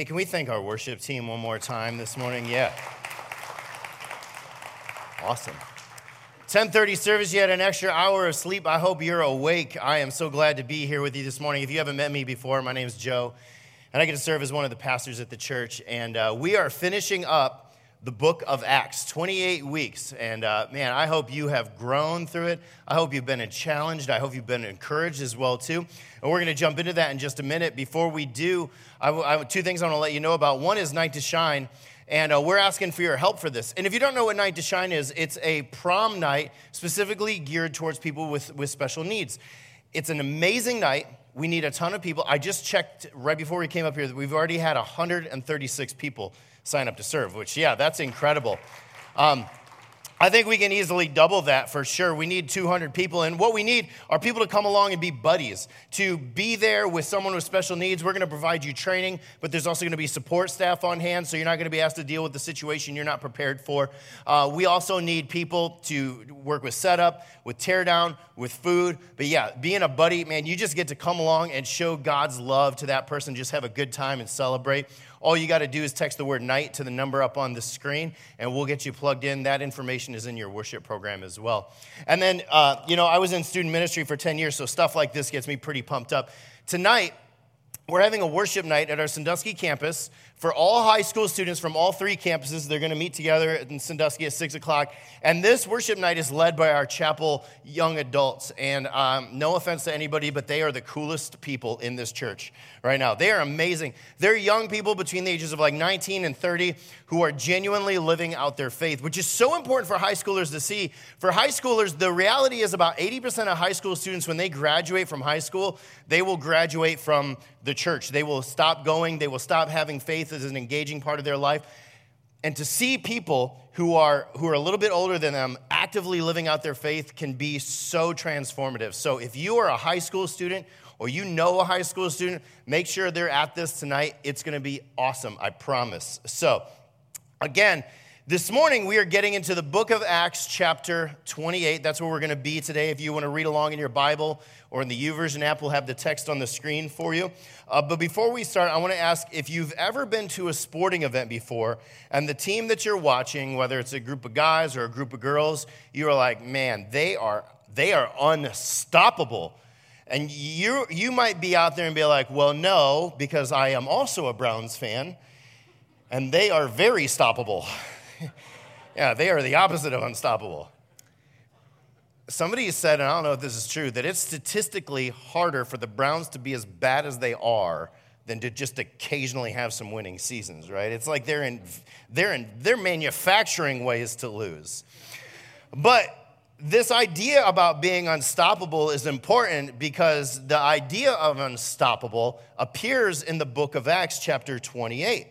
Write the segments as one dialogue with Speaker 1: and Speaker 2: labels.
Speaker 1: Hey, can we thank our worship team one more time this morning? Yeah. Awesome. 10:30 service, you had an extra hour of sleep. I hope you're awake. I am so glad to be here with you this morning. If you haven't met me before, my name is Joe, and I get to serve as one of the pastors at the church. And uh, we are finishing up the book of Acts, 28 weeks. And uh, man, I hope you have grown through it. I hope you've been challenged. I hope you've been encouraged as well too. And we're going to jump into that in just a minute. Before we do, I, I, two things I want to let you know about. One is Night to Shine. And uh, we're asking for your help for this. And if you don't know what Night to Shine is, it's a prom night specifically geared towards people with, with special needs. It's an amazing night. We need a ton of people. I just checked right before we came up here that we've already had 136 people sign up to serve, which, yeah, that's incredible. Um, I think we can easily double that for sure. We need 200 people. And what we need are people to come along and be buddies, to be there with someone with special needs. We're going to provide you training, but there's also going to be support staff on hand, so you're not going to be asked to deal with the situation you're not prepared for. Uh, we also need people to work with setup, with teardown, with food. But yeah, being a buddy, man, you just get to come along and show God's love to that person, just have a good time and celebrate. All you got to do is text the word night to the number up on the screen, and we'll get you plugged in. That information is in your worship program as well. And then, uh, you know, I was in student ministry for 10 years, so stuff like this gets me pretty pumped up. Tonight, we're having a worship night at our Sandusky campus for all high school students from all three campuses. They're going to meet together in Sandusky at 6 o'clock. And this worship night is led by our chapel young adults. And um, no offense to anybody, but they are the coolest people in this church right now. They are amazing. They're young people between the ages of like 19 and 30 who are genuinely living out their faith, which is so important for high schoolers to see. For high schoolers, the reality is about 80% of high school students, when they graduate from high school, they will graduate from the church. They will stop going, they will stop having faith faith is an engaging part of their life. And to see people who are, who are a little bit older than them actively living out their faith can be so transformative. So if you are a high school student or you know a high school student, make sure they're at this tonight. It's going to be awesome, I promise. So, again, this morning, we are getting into the book of Acts, chapter 28. That's where we're going to be today. If you want to read along in your Bible or in the YouVersion app, we'll have the text on the screen for you. Uh, but before we start, I want to ask if you've ever been to a sporting event before and the team that you're watching, whether it's a group of guys or a group of girls, you are like, man, they are, they are unstoppable. And you, you might be out there and be like, well, no, because I am also a Browns fan, and they are very stoppable. yeah, they are the opposite of unstoppable. Somebody said, and I don't know if this is true, that it's statistically harder for the Browns to be as bad as they are than to just occasionally have some winning seasons, right? It's like they're in, they're in, they're manufacturing ways to lose. But this idea about being unstoppable is important because the idea of unstoppable appears in the book of Acts, chapter 28.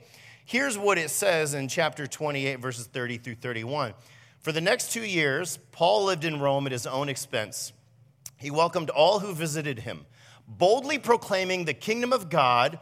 Speaker 1: Here's what it says in chapter 28, verses 30 through 31. For the next two years, Paul lived in Rome at his own expense. He welcomed all who visited him, boldly proclaiming the kingdom of God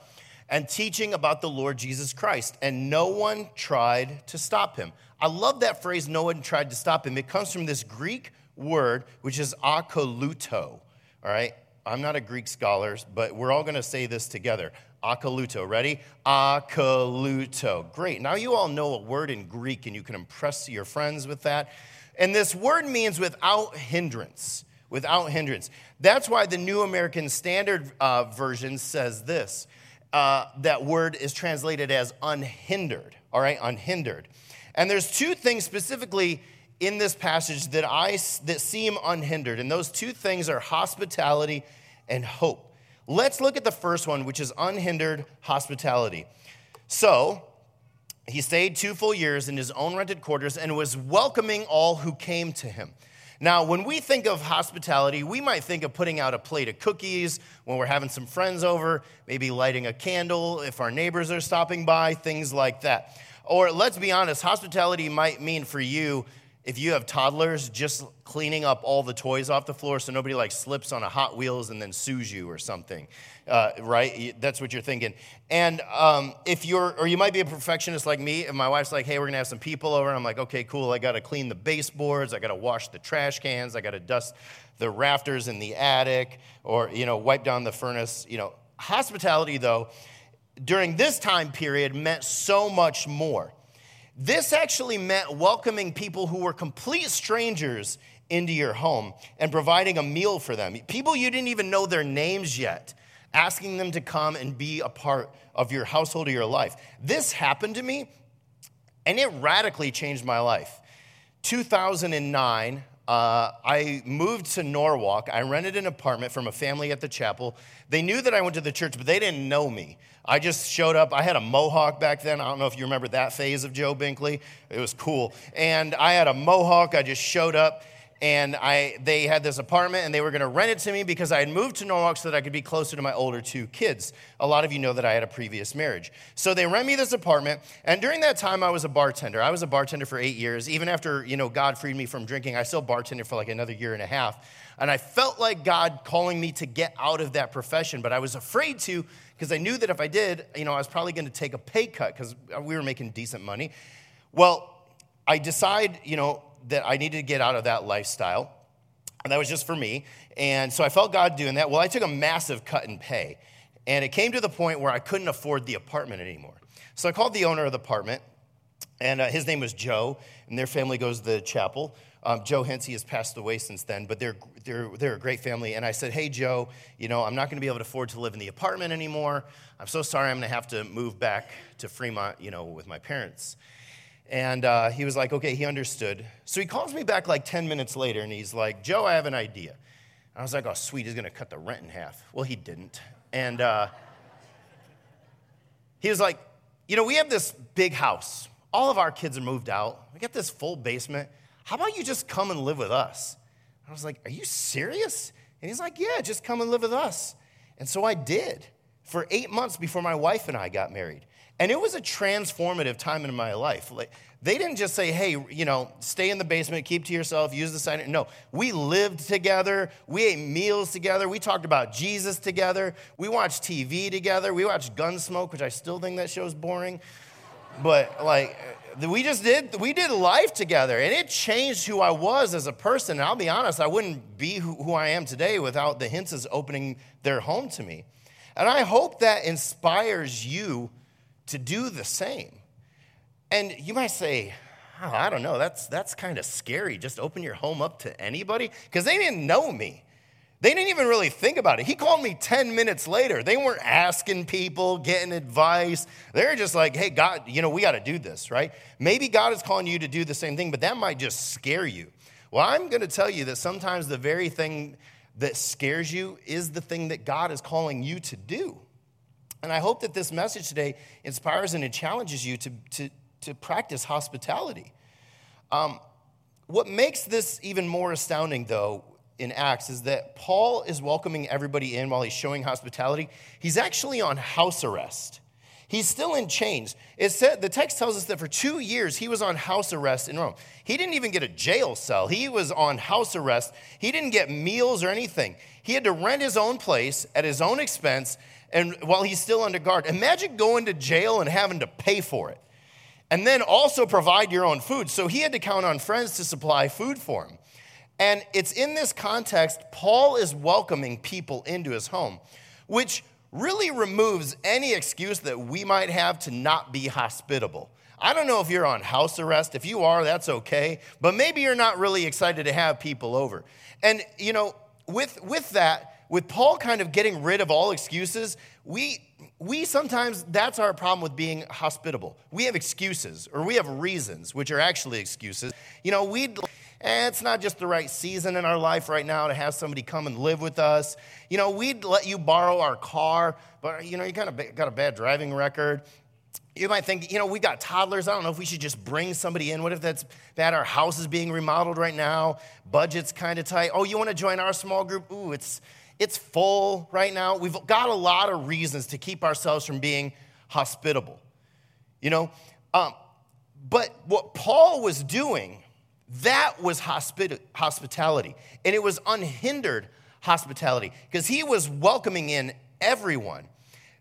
Speaker 1: and teaching about the Lord Jesus Christ. And no one tried to stop him. I love that phrase, no one tried to stop him. It comes from this Greek word, which is akaluto. All right? I'm not a Greek scholar, but we're all going to say this together. Akaluto. Ready? Akaluto. Great. Now you all know a word in Greek and you can impress your friends with that. And this word means without hindrance. Without hindrance. That's why the New American Standard uh, Version says this. Uh, that word is translated as unhindered. All right, unhindered. And there's two things specifically in this passage that I that seem unhindered, and those two things are hospitality and hope. Let's look at the first one, which is unhindered hospitality. So, he stayed two full years in his own rented quarters and was welcoming all who came to him. Now, when we think of hospitality, we might think of putting out a plate of cookies when we're having some friends over, maybe lighting a candle if our neighbors are stopping by, things like that. Or let's be honest, hospitality might mean for you if you have toddlers, just cleaning up all the toys off the floor so nobody like slips on a Hot Wheels and then sues you or something, uh, right? That's what you're thinking. And um, if you're, or you might be a perfectionist like me, if my wife's like, hey, we're gonna have some people over, and I'm like, okay, cool, I gotta clean the baseboards, I gotta wash the trash cans, I gotta dust the rafters in the attic, or, you know, wipe down the furnace. You know, hospitality, though, during this time period meant so much more. This actually meant welcoming people who were complete strangers into your home and providing a meal for them. People you didn't even know their names yet, asking them to come and be a part of your household or your life. This happened to me, and it radically changed my life. 2009, uh, I moved to Norwalk. I rented an apartment from a family at the chapel. They knew that I went to the church, but they didn't know me. I just showed up. I had a mohawk back then. I don't know if you remember that phase of Joe Binkley. It was cool. And I had a mohawk. I just showed up and I, they had this apartment and they were going to rent it to me because I had moved to Norwalk so that I could be closer to my older two kids. A lot of you know that I had a previous marriage. So they rent me this apartment, and during that time, I was a bartender. I was a bartender for eight years. Even after, you know, God freed me from drinking, I still bartended for like another year and a half. And I felt like God calling me to get out of that profession, but I was afraid to because I knew that if I did, you know, I was probably going to take a pay cut because we were making decent money. Well, I decide, you know, that I needed to get out of that lifestyle. And that was just for me. And so I felt God doing that. Well, I took a massive cut in pay. And it came to the point where I couldn't afford the apartment anymore. So I called the owner of the apartment, and uh, his name was Joe, and their family goes to the chapel. Um, Joe Hensey has passed away since then, but they're, they're, they're a great family. And I said, Hey, Joe, you know, I'm not going to be able to afford to live in the apartment anymore. I'm so sorry I'm going to have to move back to Fremont, you know, with my parents. And uh, he was like, okay, he understood. So he calls me back like 10 minutes later and he's like, Joe, I have an idea. I was like, oh, sweet, he's gonna cut the rent in half. Well, he didn't. And uh, he was like, you know, we have this big house. All of our kids are moved out. We got this full basement. How about you just come and live with us? I was like, are you serious? And he's like, yeah, just come and live with us. And so I did for eight months before my wife and I got married. And it was a transformative time in my life. Like, they didn't just say, hey, you know, stay in the basement, keep to yourself, use the sign. No, we lived together. We ate meals together. We talked about Jesus together. We watched TV together. We watched Gunsmoke, which I still think that show's boring. But like, we just did, we did life together and it changed who I was as a person. And I'll be honest, I wouldn't be who, I am today without the Hintzes opening their home to me. And I hope that inspires you to do the same. And you might say, oh, I don't know, that's, that's kind of scary. Just open your home up to anybody? Because they didn't know me. They didn't even really think about it. He called me 10 minutes later. They weren't asking people, getting advice. They're just like, hey, God, you know, we got to do this, right? Maybe God is calling you to do the same thing, but that might just scare you. Well, I'm going to tell you that sometimes the very thing that scares you is the thing that God is calling you to do. And I hope that this message today inspires and it challenges you to, to, to practice hospitality. Um, what makes this even more astounding, though, in Acts is that Paul is welcoming everybody in while he's showing hospitality. He's actually on house arrest. He's still in chains. It said, the text tells us that for two years he was on house arrest in Rome. He didn't even get a jail cell. He was on house arrest. He didn't get meals or anything. He had to rent his own place at his own expense and while he's still under guard. Imagine going to jail and having to pay for it. And then also provide your own food. So he had to count on friends to supply food for him. And it's in this context, Paul is welcoming people into his home, which really removes any excuse that we might have to not be hospitable. I don't know if you're on house arrest. If you are, that's okay. But maybe you're not really excited to have people over. And, you know, with, with that, with Paul kind of getting rid of all excuses, we, we sometimes, that's our problem with being hospitable. We have excuses or we have reasons, which are actually excuses. You know, we'd, eh, it's not just the right season in our life right now to have somebody come and live with us. You know, we'd let you borrow our car, but, you know, you kind of got a bad driving record. You might think, you know, we got toddlers. I don't know if we should just bring somebody in. What if that's bad? Our house is being remodeled right now. Budget's kind of tight. Oh, you want to join our small group? Ooh, it's it's full right now. We've got a lot of reasons to keep ourselves from being hospitable. You know, um, but what Paul was doing, that was hospit- hospitality. And it was unhindered hospitality because he was welcoming in everyone.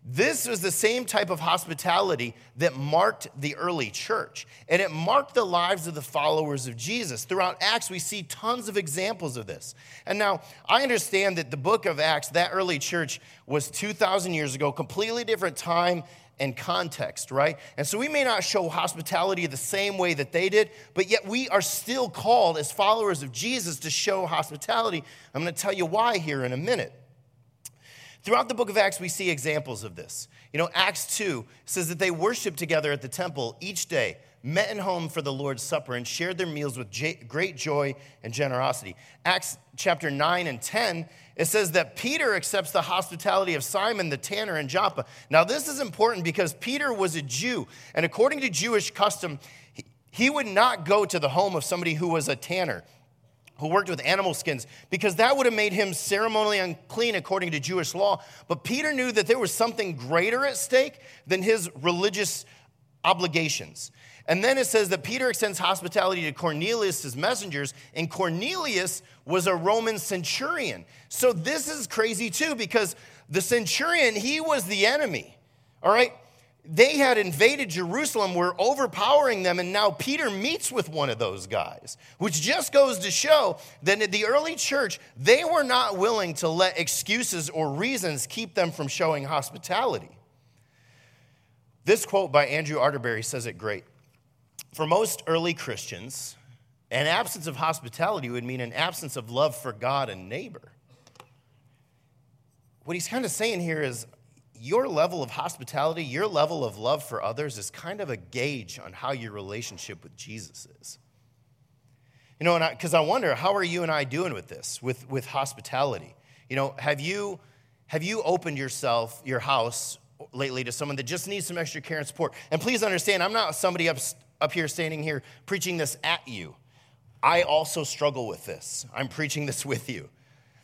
Speaker 1: This was the same type of hospitality that marked the early church, and it marked the lives of the followers of Jesus. Throughout Acts, we see tons of examples of this. And now, I understand that the book of Acts, that early church, was 2,000 years ago, completely different time and context, right? And so we may not show hospitality the same way that they did, but yet we are still called as followers of Jesus to show hospitality. I'm going to tell you why here in a minute. Throughout the book of Acts, we see examples of this. You know, Acts 2 says that they worshiped together at the temple each day, met in home for the Lord's Supper, and shared their meals with great joy and generosity. Acts chapter 9 and 10, it says that Peter accepts the hospitality of Simon the tanner in Joppa. Now, this is important because Peter was a Jew, and according to Jewish custom, he would not go to the home of somebody who was a tanner who worked with animal skins because that would have made him ceremonially unclean according to Jewish law. But Peter knew that there was something greater at stake than his religious obligations. And then it says that Peter extends hospitality to Cornelius' messengers, and Cornelius was a Roman centurion. So this is crazy too because the centurion, he was the enemy. All right? they had invaded Jerusalem, were overpowering them, and now Peter meets with one of those guys, which just goes to show that in the early church, they were not willing to let excuses or reasons keep them from showing hospitality. This quote by Andrew Arterbury says it great. For most early Christians, an absence of hospitality would mean an absence of love for God and neighbor. What he's kind of saying here is your level of hospitality, your level of love for others is kind of a gauge on how your relationship with Jesus is. You know, because I, I, wonder, how are you and I doing with this, with, with hospitality? You know, have you, have you opened yourself, your house lately to someone that just needs some extra care and support? And please understand, I'm not somebody up, up here standing here preaching this at you. I also struggle with this. I'm preaching this with you.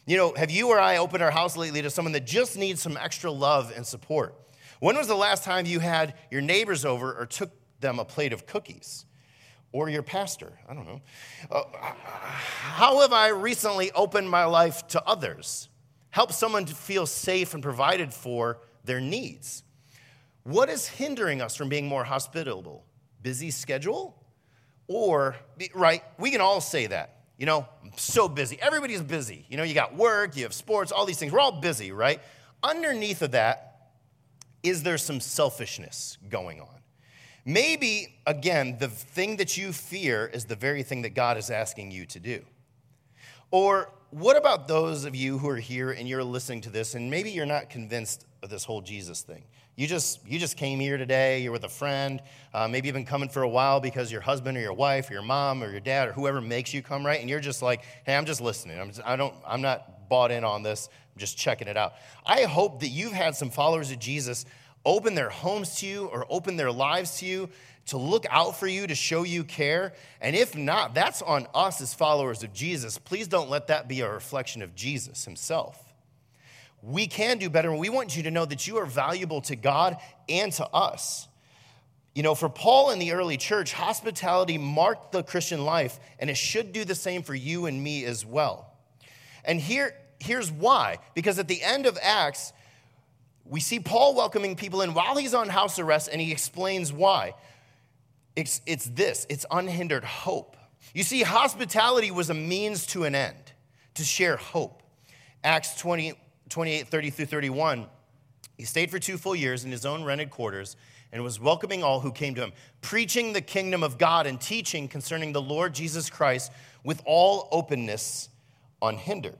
Speaker 1: You know, have you or I opened our house lately to someone that just needs some extra love and support? When was the last time you had your neighbors over or took them a plate of cookies? Or your pastor? I don't know. Uh, how have I recently opened my life to others? Help someone to feel safe and provided for their needs. What is hindering us from being more hospitable? Busy schedule? Or, right, we can all say that. You know, I'm so busy. Everybody's busy. You know, you got work, you have sports, all these things. We're all busy, right? Underneath of that, is there some selfishness going on? Maybe, again, the thing that you fear is the very thing that God is asking you to do. Or what about those of you who are here and you're listening to this and maybe you're not convinced of this whole Jesus thing? You just, you just came here today, you're with a friend. Uh, maybe you've been coming for a while because your husband or your wife or your mom or your dad or whoever makes you come, right? And you're just like, hey, I'm just listening. I'm, just, I don't, I'm not bought in on this. I'm just checking it out. I hope that you've had some followers of Jesus open their homes to you or open their lives to you to look out for you, to show you care. And if not, that's on us as followers of Jesus. Please don't let that be a reflection of Jesus himself we can do better. And we want you to know that you are valuable to God and to us. You know, for Paul in the early church, hospitality marked the Christian life, and it should do the same for you and me as well. And here, here's why because at the end of Acts, we see Paul welcoming people in while he's on house arrest, and he explains why. It's, it's this it's unhindered hope. You see, hospitality was a means to an end, to share hope. Acts 20, 28, 30 through 31, he stayed for two full years in his own rented quarters and was welcoming all who came to him, preaching the kingdom of God and teaching concerning the Lord Jesus Christ with all openness unhindered.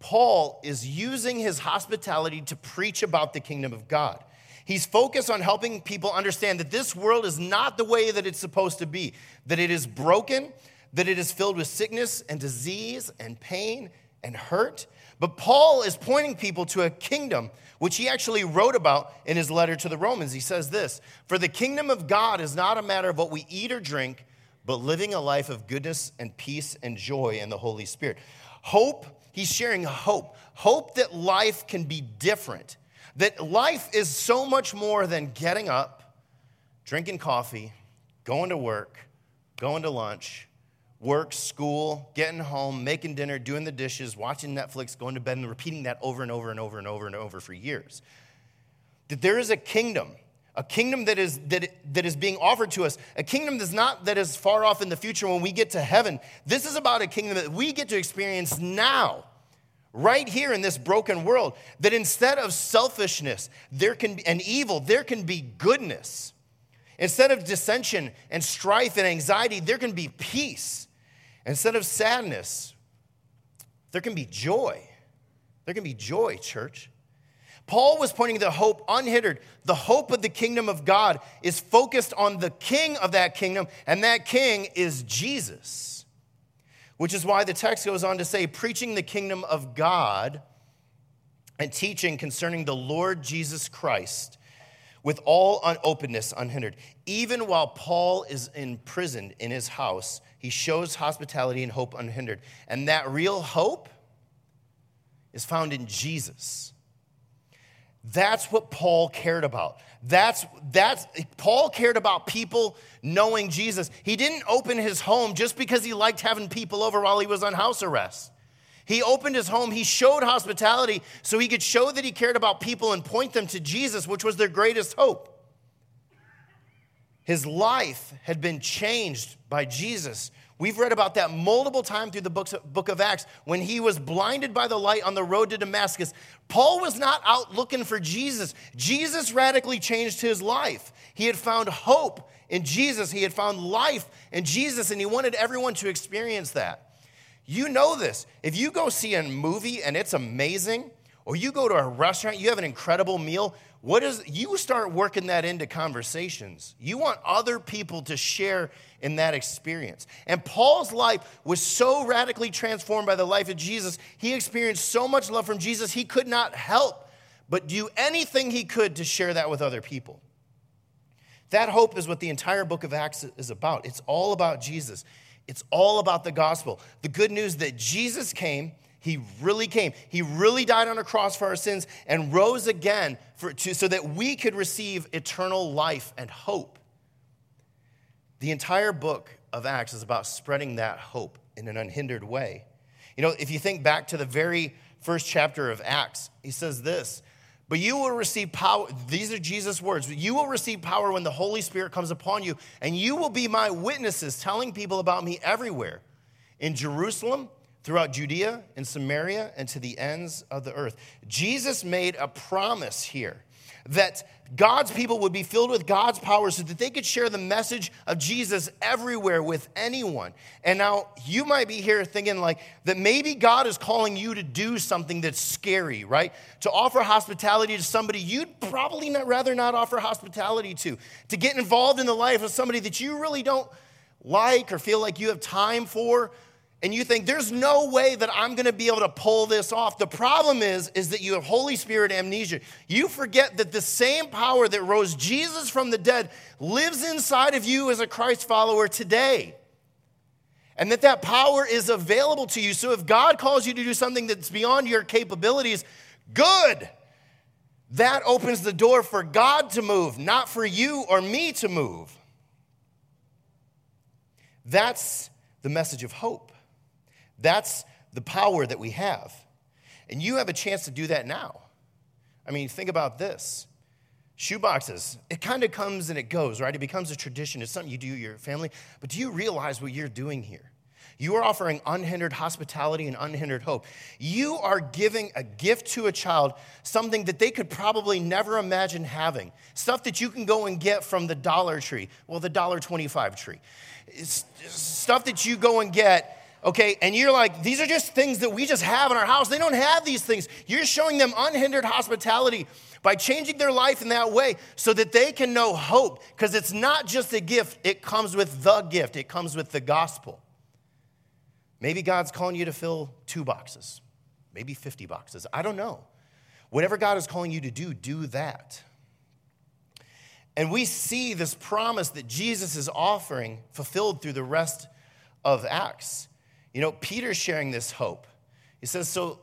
Speaker 1: Paul is using his hospitality to preach about the kingdom of God. He's focused on helping people understand that this world is not the way that it's supposed to be, that it is broken, that it is filled with sickness and disease and pain and hurt, but Paul is pointing people to a kingdom, which he actually wrote about in his letter to the Romans. He says this For the kingdom of God is not a matter of what we eat or drink, but living a life of goodness and peace and joy in the Holy Spirit. Hope, he's sharing hope. Hope that life can be different, that life is so much more than getting up, drinking coffee, going to work, going to lunch, work, school, getting home, making dinner, doing the dishes, watching Netflix, going to bed, and repeating that over and over and over and over and over for years. that there is a kingdom, a kingdom that is, that, that is being offered to us, a kingdom that's not that is far off in the future when we get to heaven. This is about a kingdom that we get to experience now, right here in this broken world. That instead of selfishness there can be, and evil, there can be goodness. Instead of dissension and strife and anxiety, there can be peace. Instead of sadness, there can be joy. There can be joy, church. Paul was pointing to the hope unhindered. The hope of the kingdom of God is focused on the king of that kingdom, and that king is Jesus. Which is why the text goes on to say, preaching the kingdom of God and teaching concerning the Lord Jesus Christ with all openness unhindered. Even while Paul is imprisoned in his house, he shows hospitality and hope unhindered. And that real hope is found in Jesus. That's what Paul cared about. That's, that's, Paul cared about people knowing Jesus. He didn't open his home just because he liked having people over while he was on house arrest. He opened his home, he showed hospitality so he could show that he cared about people and point them to Jesus, which was their greatest hope. His life had been changed by Jesus. We've read about that multiple times through the book of Acts when he was blinded by the light on the road to Damascus. Paul was not out looking for Jesus. Jesus radically changed his life. He had found hope in Jesus, he had found life in Jesus, and he wanted everyone to experience that. You know this. If you go see a movie and it's amazing, or you go to a restaurant, you have an incredible meal, what is you start working that into conversations. You want other people to share in that experience. And Paul's life was so radically transformed by the life of Jesus. He experienced so much love from Jesus, he could not help but do anything he could to share that with other people. That hope is what the entire book of Acts is about. It's all about Jesus. It's all about the gospel. The good news that Jesus came he really came. He really died on a cross for our sins and rose again for, to, so that we could receive eternal life and hope. The entire book of Acts is about spreading that hope in an unhindered way. You know, if you think back to the very first chapter of Acts, he says this But you will receive power. These are Jesus' words. You will receive power when the Holy Spirit comes upon you, and you will be my witnesses, telling people about me everywhere in Jerusalem throughout Judea and Samaria and to the ends of the earth. Jesus made a promise here that God's people would be filled with God's power so that they could share the message of Jesus everywhere with anyone. And now you might be here thinking like that maybe God is calling you to do something that's scary, right? To offer hospitality to somebody you'd probably not, rather not offer hospitality to, to get involved in the life of somebody that you really don't like or feel like you have time for and you think there's no way that I'm going to be able to pull this off. The problem is is that you have Holy Spirit amnesia. You forget that the same power that rose Jesus from the dead lives inside of you as a Christ follower today. And that that power is available to you. So if God calls you to do something that's beyond your capabilities, good. That opens the door for God to move, not for you or me to move. That's the message of hope. That's the power that we have. And you have a chance to do that now. I mean, think about this. Shoeboxes, it kind of comes and it goes, right? It becomes a tradition. It's something you do your family. But do you realize what you're doing here? You are offering unhindered hospitality and unhindered hope. You are giving a gift to a child, something that they could probably never imagine having. Stuff that you can go and get from the Dollar Tree, well, the Dollar 25 tree. It's stuff that you go and get okay, and you're like, these are just things that we just have in our house. They don't have these things. You're showing them unhindered hospitality by changing their life in that way so that they can know hope, because it's not just a gift, it comes with the gift, it comes with the gospel. Maybe God's calling you to fill two boxes, maybe 50 boxes. I don't know. Whatever God is calling you to do, do that. And we see this promise that Jesus is offering fulfilled through the rest of Acts. You know, Peter's sharing this hope. He says, so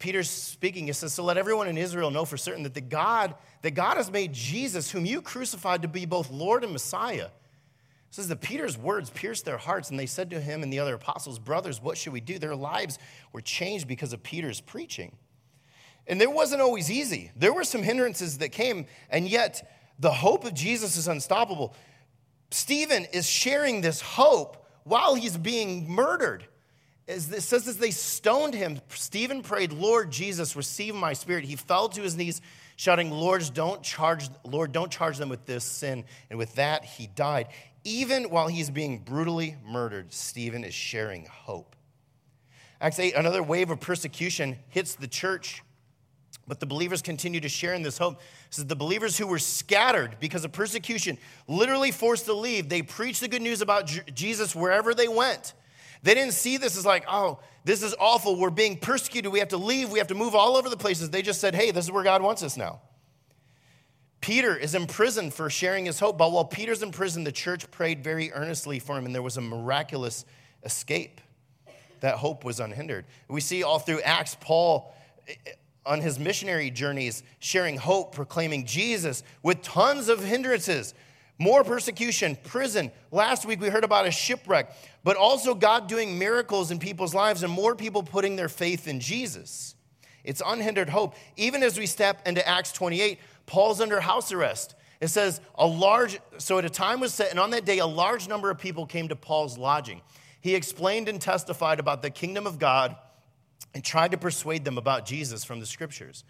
Speaker 1: Peter's speaking, he says, So let everyone in Israel know for certain that the God, that God has made Jesus, whom you crucified, to be both Lord and Messiah. It says that Peter's words pierced their hearts, and they said to him and the other apostles, Brothers, what should we do? Their lives were changed because of Peter's preaching. And it wasn't always easy. There were some hindrances that came, and yet the hope of Jesus is unstoppable. Stephen is sharing this hope while he's being murdered. It says as they stoned him, Stephen prayed, Lord Jesus, receive my spirit. He fell to his knees, shouting, Lord, don't charge, Lord, don't charge them with this sin. And with that, he died. Even while he's being brutally murdered, Stephen is sharing hope. Acts 8, another wave of persecution hits the church, but the believers continue to share in this hope. So the believers who were scattered because of persecution, literally forced to leave, they preached the good news about Jesus wherever they went. They didn't see this as like, oh, this is awful. We're being persecuted. We have to leave. We have to move all over the places. They just said, hey, this is where God wants us now. Peter is in prison for sharing his hope. But while Peter's in prison, the church prayed very earnestly for him, and there was a miraculous escape. That hope was unhindered. We see all through Acts, Paul eh, on his missionary journeys sharing hope, proclaiming Jesus with tons of hindrances more persecution, prison. Last week we heard about a shipwreck, but also God doing miracles in people's lives and more people putting their faith in Jesus. It's unhindered hope. Even as we step into Acts 28, Paul's under house arrest. It says a large, so at a time was set, and on that day, a large number of people came to Paul's lodging. He explained and testified about the kingdom of God and tried to persuade them about Jesus from the scriptures.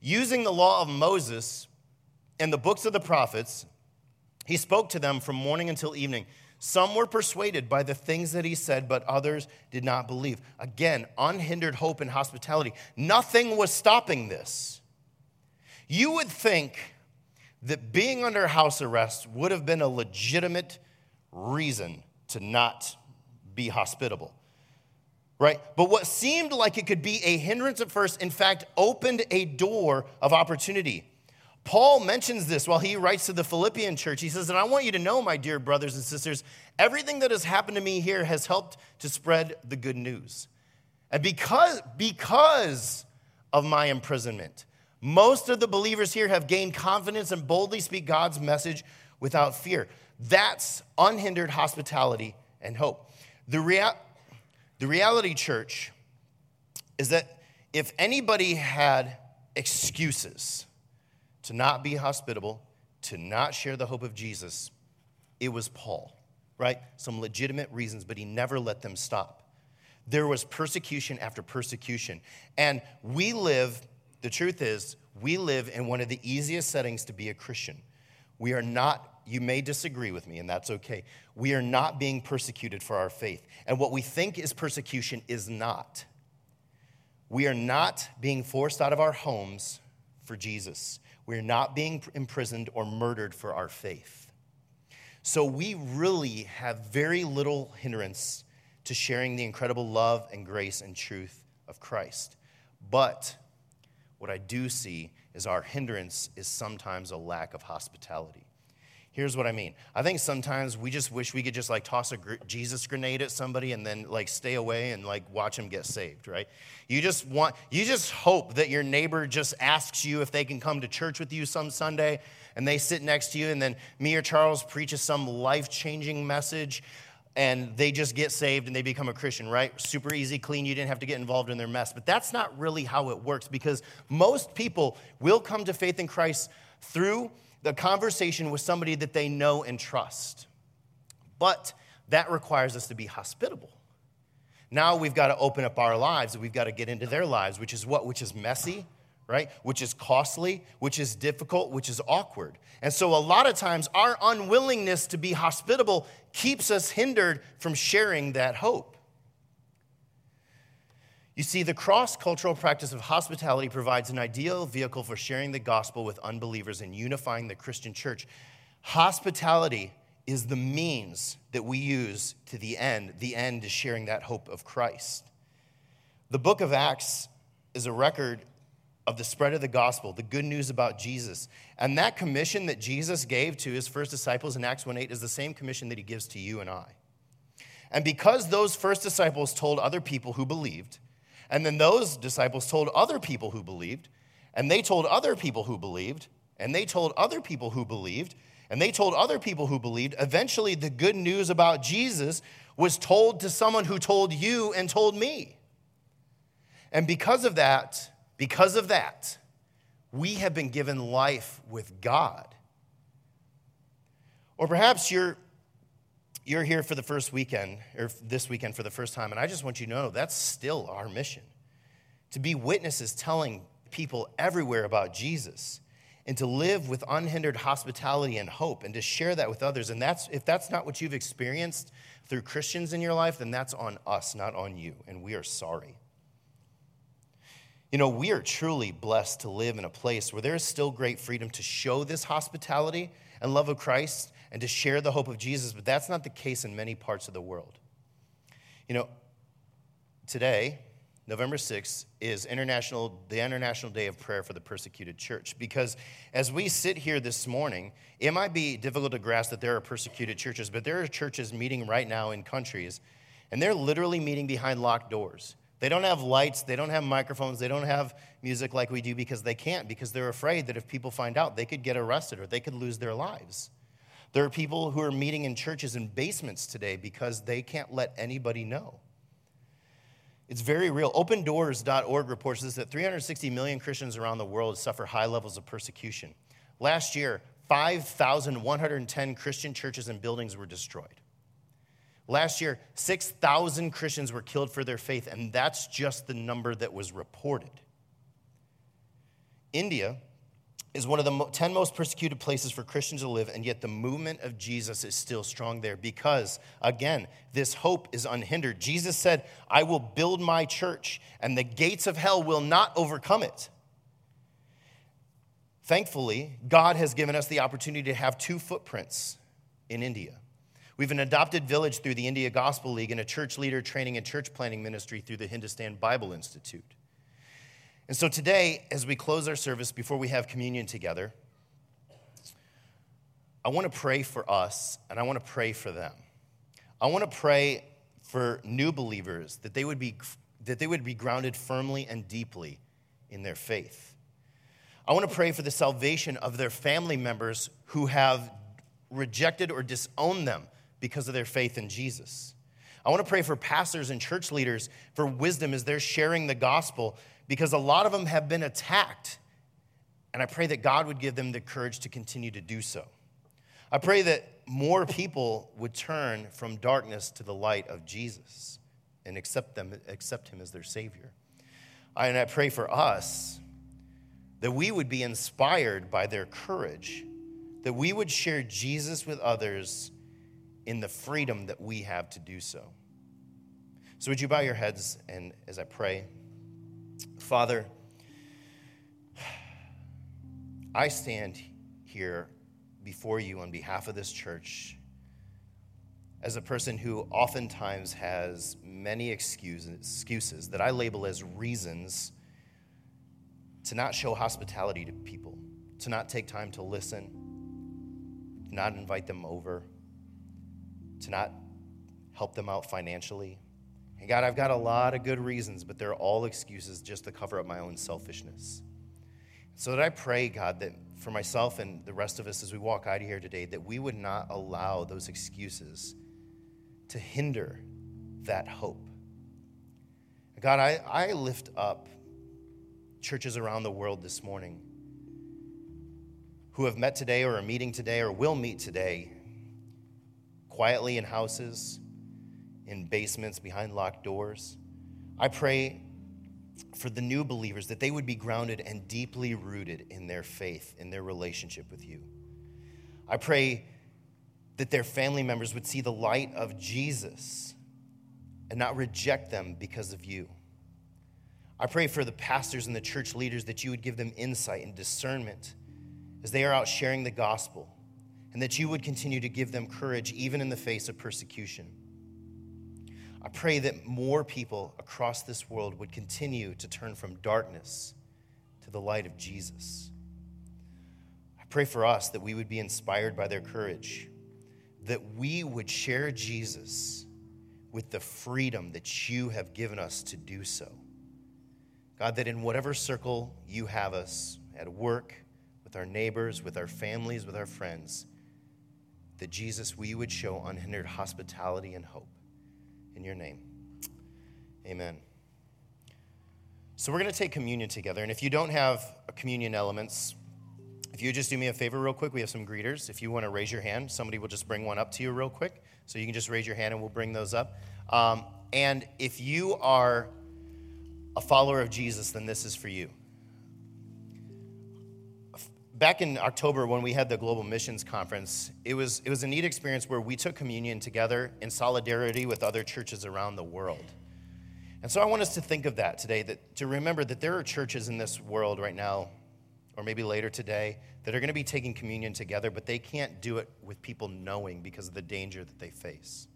Speaker 1: Using the law of Moses and the books of the prophets, he spoke to them from morning until evening. Some were persuaded by the things that he said, but others did not believe. Again, unhindered hope and hospitality. Nothing was stopping this. You would think that being under house arrest would have been a legitimate reason to not be hospitable, right? But what seemed like it could be a hindrance at first, in fact, opened a door of opportunity. Paul mentions this while he writes to the Philippian church. He says, And I want you to know, my dear brothers and sisters, everything that has happened to me here has helped to spread the good news. And because, because of my imprisonment, most of the believers here have gained confidence and boldly speak God's message without fear. That's unhindered hospitality and hope. The, rea- the reality, church, is that if anybody had excuses, to not be hospitable, to not share the hope of Jesus, it was Paul, right? Some legitimate reasons, but he never let them stop. There was persecution after persecution. And we live, the truth is, we live in one of the easiest settings to be a Christian. We are not, you may disagree with me, and that's okay. We are not being persecuted for our faith. And what we think is persecution is not. We are not being forced out of our homes for Jesus. We're not being imprisoned or murdered for our faith. So we really have very little hindrance to sharing the incredible love and grace and truth of Christ. But what I do see is our hindrance is sometimes a lack of hospitality. Here's what I mean. I think sometimes we just wish we could just like toss a Jesus grenade at somebody and then like stay away and like watch them get saved, right? You just want, you just hope that your neighbor just asks you if they can come to church with you some Sunday and they sit next to you and then me or Charles preaches some life changing message and they just get saved and they become a Christian, right? Super easy, clean. You didn't have to get involved in their mess. But that's not really how it works because most people will come to faith in Christ through the conversation with somebody that they know and trust. But that requires us to be hospitable. Now we've got to open up our lives we've got to get into their lives, which is what? Which is messy, right? Which is costly, which is difficult, which is awkward. And so a lot of times our unwillingness to be hospitable keeps us hindered from sharing that hope. You see, the cross cultural practice of hospitality provides an ideal vehicle for sharing the gospel with unbelievers and unifying the Christian church. Hospitality is the means that we use to the end. The end is sharing that hope of Christ. The book of Acts is a record of the spread of the gospel, the good news about Jesus. And that commission that Jesus gave to his first disciples in Acts 1 8 is the same commission that he gives to you and I. And because those first disciples told other people who believed, and then those disciples told other people who believed, and they told other people who believed, and they told other people who believed, and they told other people who believed. Eventually, the good news about Jesus was told to someone who told you and told me. And because of that, because of that, we have been given life with God. Or perhaps you're, you're here for the first weekend, or this weekend for the first time, and I just want you to know that's still our mission to be witnesses telling people everywhere about Jesus and to live with unhindered hospitality and hope and to share that with others. And that's, if that's not what you've experienced through Christians in your life, then that's on us, not on you. And we are sorry. You know, we are truly blessed to live in a place where there is still great freedom to show this hospitality and love of Christ and to share the hope of Jesus, but that's not the case in many parts of the world. You know, today, November 6th, is international, the International Day of Prayer for the Persecuted Church. Because as we sit here this morning, it might be difficult to grasp that there are persecuted churches, but there are churches meeting right now in countries, and they're literally meeting behind locked doors. They don't have lights, they don't have microphones, they don't have music like we do because they can't, because they're afraid that if people find out, they could get arrested or they could lose their lives. There are people who are meeting in churches in basements today because they can't let anybody know. It's very real. OpenDoors.org reports this that 360 million Christians around the world suffer high levels of persecution. Last year, 5,110 Christian churches and buildings were destroyed. Last year, 6,000 Christians were killed for their faith, and that's just the number that was reported. India is one of the 10 most persecuted places for Christians to live, and yet the movement of Jesus is still strong there because, again, this hope is unhindered. Jesus said, I will build my church, and the gates of hell will not overcome it. Thankfully, God has given us the opportunity to have two footprints in India. We have an adopted village through the India Gospel League and a church leader training and church planning ministry through the Hindustan Bible Institute. And so today, as we close our service before we have communion together, I want to pray for us and I want to pray for them. I want to pray for new believers that they would be, that they would be grounded firmly and deeply in their faith. I want to pray for the salvation of their family members who have rejected or disowned them because of their faith in Jesus. I want to pray for pastors and church leaders for wisdom as they're sharing the gospel because a lot of them have been attacked. And I pray that God would give them the courage to continue to do so. I pray that more people would turn from darkness to the light of Jesus and accept, them, accept him as their Savior. And I pray for us that we would be inspired by their courage, that we would share Jesus with others in the freedom that we have to do so. So, would you bow your heads and as I pray? Father, I stand here before you on behalf of this church as a person who oftentimes has many excuses, excuses that I label as reasons to not show hospitality to people, to not take time to listen, to not invite them over to not help them out financially. And God, I've got a lot of good reasons, but they're all excuses just to cover up my own selfishness. So that I pray, God, that for myself and the rest of us as we walk out of here today, that we would not allow those excuses to hinder that hope. God, I, I lift up churches around the world this morning who have met today or are meeting today or will meet today quietly in houses, in basements, behind locked doors. I pray for the new believers that they would be grounded and deeply rooted in their faith, in their relationship with you. I pray that their family members would see the light of Jesus and not reject them because of you. I pray for the pastors and the church leaders that you would give them insight and discernment as they are out sharing the gospel and that you would continue to give them courage even in the face of persecution. I pray that more people across this world would continue to turn from darkness to the light of Jesus. I pray for us that we would be inspired by their courage, that we would share Jesus with the freedom that you have given us to do so. God, that in whatever circle you have us, at work, with our neighbors, with our families, with our friends, that Jesus, we would show unhindered hospitality and hope. In your name, amen. So we're going to take communion together. And if you don't have communion elements, if you just do me a favor real quick, we have some greeters. If you want to raise your hand, somebody will just bring one up to you real quick. So you can just raise your hand and we'll bring those up. Um, and if you are a follower of Jesus, then this is for you. Back in October, when we had the Global Missions Conference, it was, it was a neat experience where we took communion together in solidarity with other churches around the world. And so I want us to think of that today, that, to remember that there are churches in this world right now, or maybe later today, that are going to be taking communion together, but they can't do it with people knowing because of the danger that they face.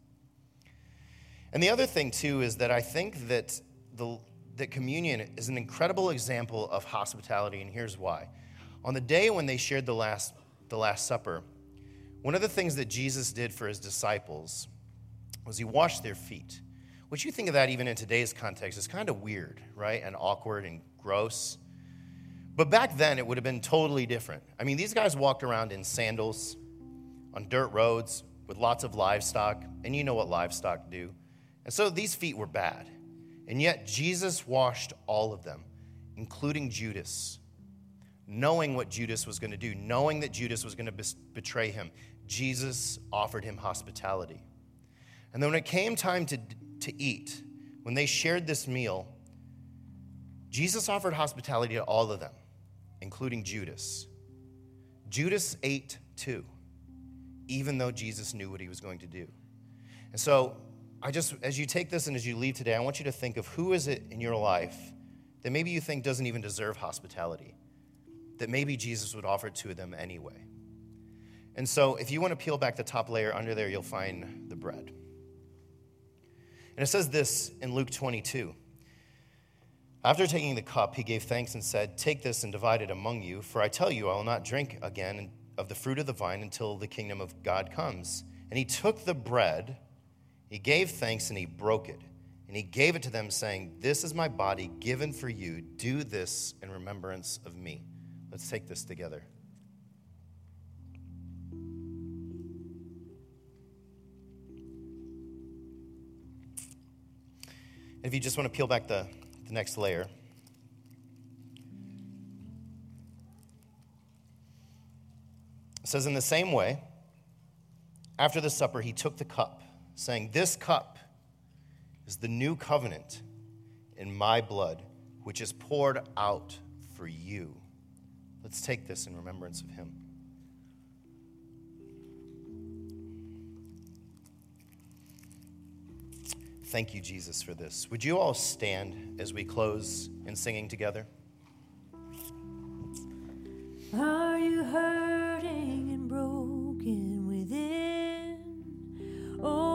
Speaker 1: And the other thing, too, is that I think that, the, that communion is an incredible example of hospitality, and here's why. On the day when they shared the last, the last Supper, one of the things that Jesus did for his disciples was he washed their feet. What you think of that even in today's context is kind of weird, right? And awkward and gross. But back then, it would have been totally different. I mean, these guys walked around in sandals on dirt roads with lots of livestock, and you know what livestock do. And so these feet were bad. And yet Jesus washed all of them, including Judas. Knowing what Judas was going to do, knowing that Judas was going to betray him, Jesus offered him hospitality. And then when it came time to, to eat, when they shared this meal, Jesus offered hospitality to all of them, including Judas. Judas ate too, even though Jesus knew what he was going to do. And so I just, as you take this and as you leave today, I want you to think of who is it in your life that maybe you think doesn't even deserve hospitality, that maybe Jesus would offer to them anyway. And so if you want to peel back the top layer under there, you'll find the bread. And it says this in Luke 22. After taking the cup, he gave thanks and said, Take this and divide it among you, for I tell you, I will not drink again of the fruit of the vine until the kingdom of God comes. And he took the bread he gave thanks and he broke it. And he gave it to them, saying, This is my body given for you. Do this in remembrance of me. Let's take this together. And If you just want to peel back the, the next layer, it says, In the same way, after the supper, he took the cup saying, This cup is the new covenant in my blood, which is poured out for you. Let's take this in remembrance of him. Thank you, Jesus, for this. Would you all stand as we close in singing together?
Speaker 2: Are you hurting and broken within? Oh,